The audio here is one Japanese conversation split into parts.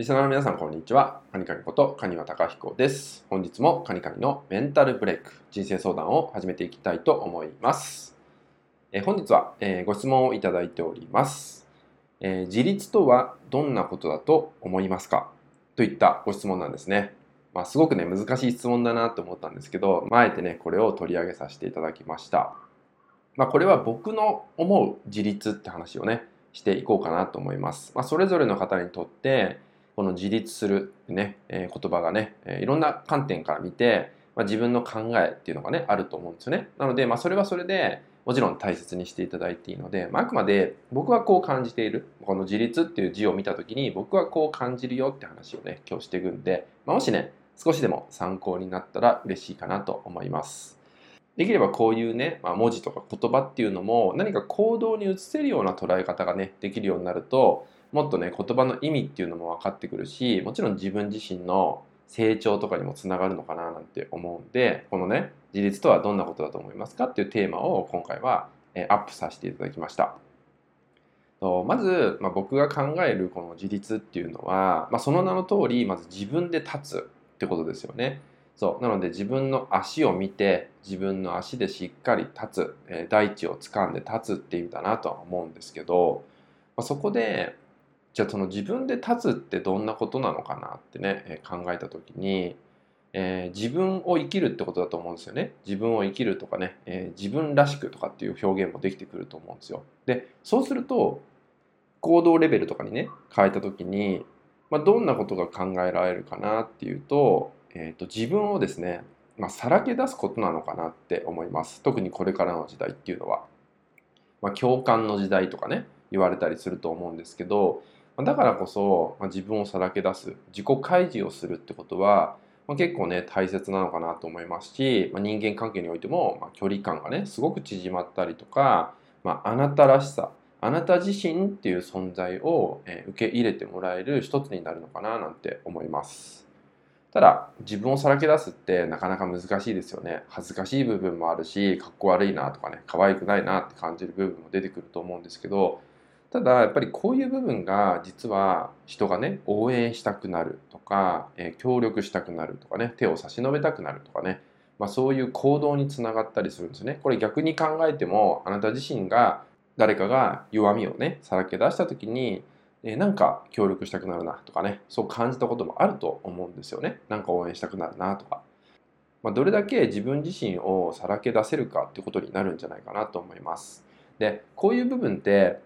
リスナーの皆さん、こんにちは。カニカニことカニワタカヒコです。本日もカニカニのメンタルブレイク、人生相談を始めていきたいと思います。え本日は、えーご質問をいただいております、えー自立とはどんなことだと思いますか？といったご質問なんですね。まあ、すごくね、難しい質問だなと思ったんですけど、まああえてね、これを取り上げさせていただきました。まあ、これは僕の思う自立って話をね、していこうかなと思います。まあ、それぞれの方にとって、この自立するね、えー言葉がね、えーいろんな観点から見て、まあ、自分の考えっていうのがね、あると思うんですよね。なので、まあ、それはそれでもちろん大切にしていただいていいので、まあ、あくまで僕はこう感じている、この自立っていう字を見たときに、僕はこう感じるよって話をね、今日していくんで、まあ、もしね、少しでも参考になったら嬉しいかなと思います。できればこういうね、まあ、文字とか言葉っていうのも何か行動に移せるような捉え方がね、できるようになると、もっとね、言葉の意味っていうのも分かってくるし、もちろん自分自身の成長とかにもつながるのかななんて思うんで、このね、自立とはどんなことだと思いますかっていうテーマを今回はえアップさせていただきました。とまず、まあ、僕が考えるこの自立っていうのは、まあ、その名の通り、まず自分で立つってことですよね。そう。なので自分の足を見て、自分の足でしっかり立つ、えー大地を掴んで立つっていう意味だなとは思うんですけど、まあ、そこで、じゃあその自分で立つってどんなことなのかなってね、え考えた時に、えー自分を生きるってことだと思うんですよね。自分を生きるとかね、えー自分らしくとかっていう表現もできてくると思うんですよ。で、そうすると、行動レベルとかにね、変えた時に、まあ、どんなことが考えられるかなっていうと、えーと自分をですね、まあ、さらけ出すことなのかなって思います。特にこれからの時代っていうのは。まあ、共感の時代とかね、言われたりすると思うんですけど、だからこそ、ま、自分をさらけ出す、自己開示をするってことは、ま、結構ね、大切なのかなと思いますし、ま、人間関係においても、ま、距離感がね、すごく縮まったりとか、まあ、なたらしさ、あなた自身っていう存在を、え受け入れてもらえる一つになるのかななんて思います。ただ、自分をさらけ出すってなかなか難しいですよね。恥ずかしい部分もあるし、かっこ悪いなとかね、可愛くないなって感じる部分も出てくると思うんですけど、ただやっぱりこういう部分が実は人がね応援したくなるとか、えー協力したくなるとかね手を差し伸べたくなるとかね、まあ、そういう行動につながったりするんですね。これ逆に考えてもあなた自身が誰かが弱みをねさらけ出した時に、えーなんか協力したくなるなとかねそう感じたこともあると思うんですよね。なんか応援したくなるなとか、まあ、どれだけ自分自身をさらけ出せるかってことになるんじゃないかなと思います。でこういう部分って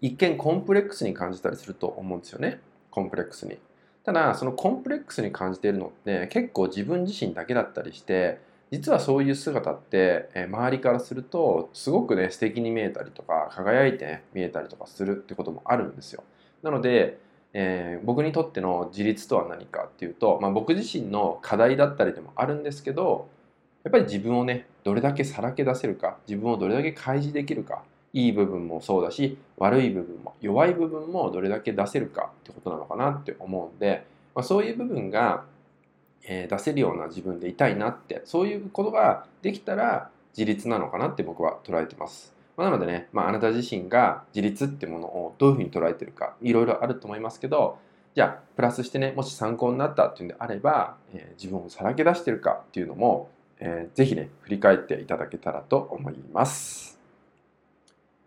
一見コンプレックスに感じたりすると思うんですよね。コンプレックスに。ただそのコンプレックスに感じているのって結構自分自身だけだったりして実はそういう姿ってえ周りからするとすごくね素敵に見えたりとか輝いて、ね、見えたりとかするってこともあるんですよ。なので、えー僕にとっての自立とは何かっていうと、まあ、僕自身の課題だったりでもあるんですけどやっぱり自分をねどれだけさらけ出せるか自分をどれだけ開示できるかいい部分もそうだし悪い部分も弱い部分もどれだけ出せるかってことなのかなって思うんで、まあ、そういう部分が、えー出せるような自分でいたいなってそういうことができたら自立なのかなって僕は捉えてます。まあなのでね、まあ、あなた自身が自立ってものをどういうふうに捉えてるかいろいろあると思いますけどじゃあプラスしてねもし参考になったっていうんであれば、えー自分をさらけ出してるかっていうのも、えーぜひね振り返っていただけたらと思います。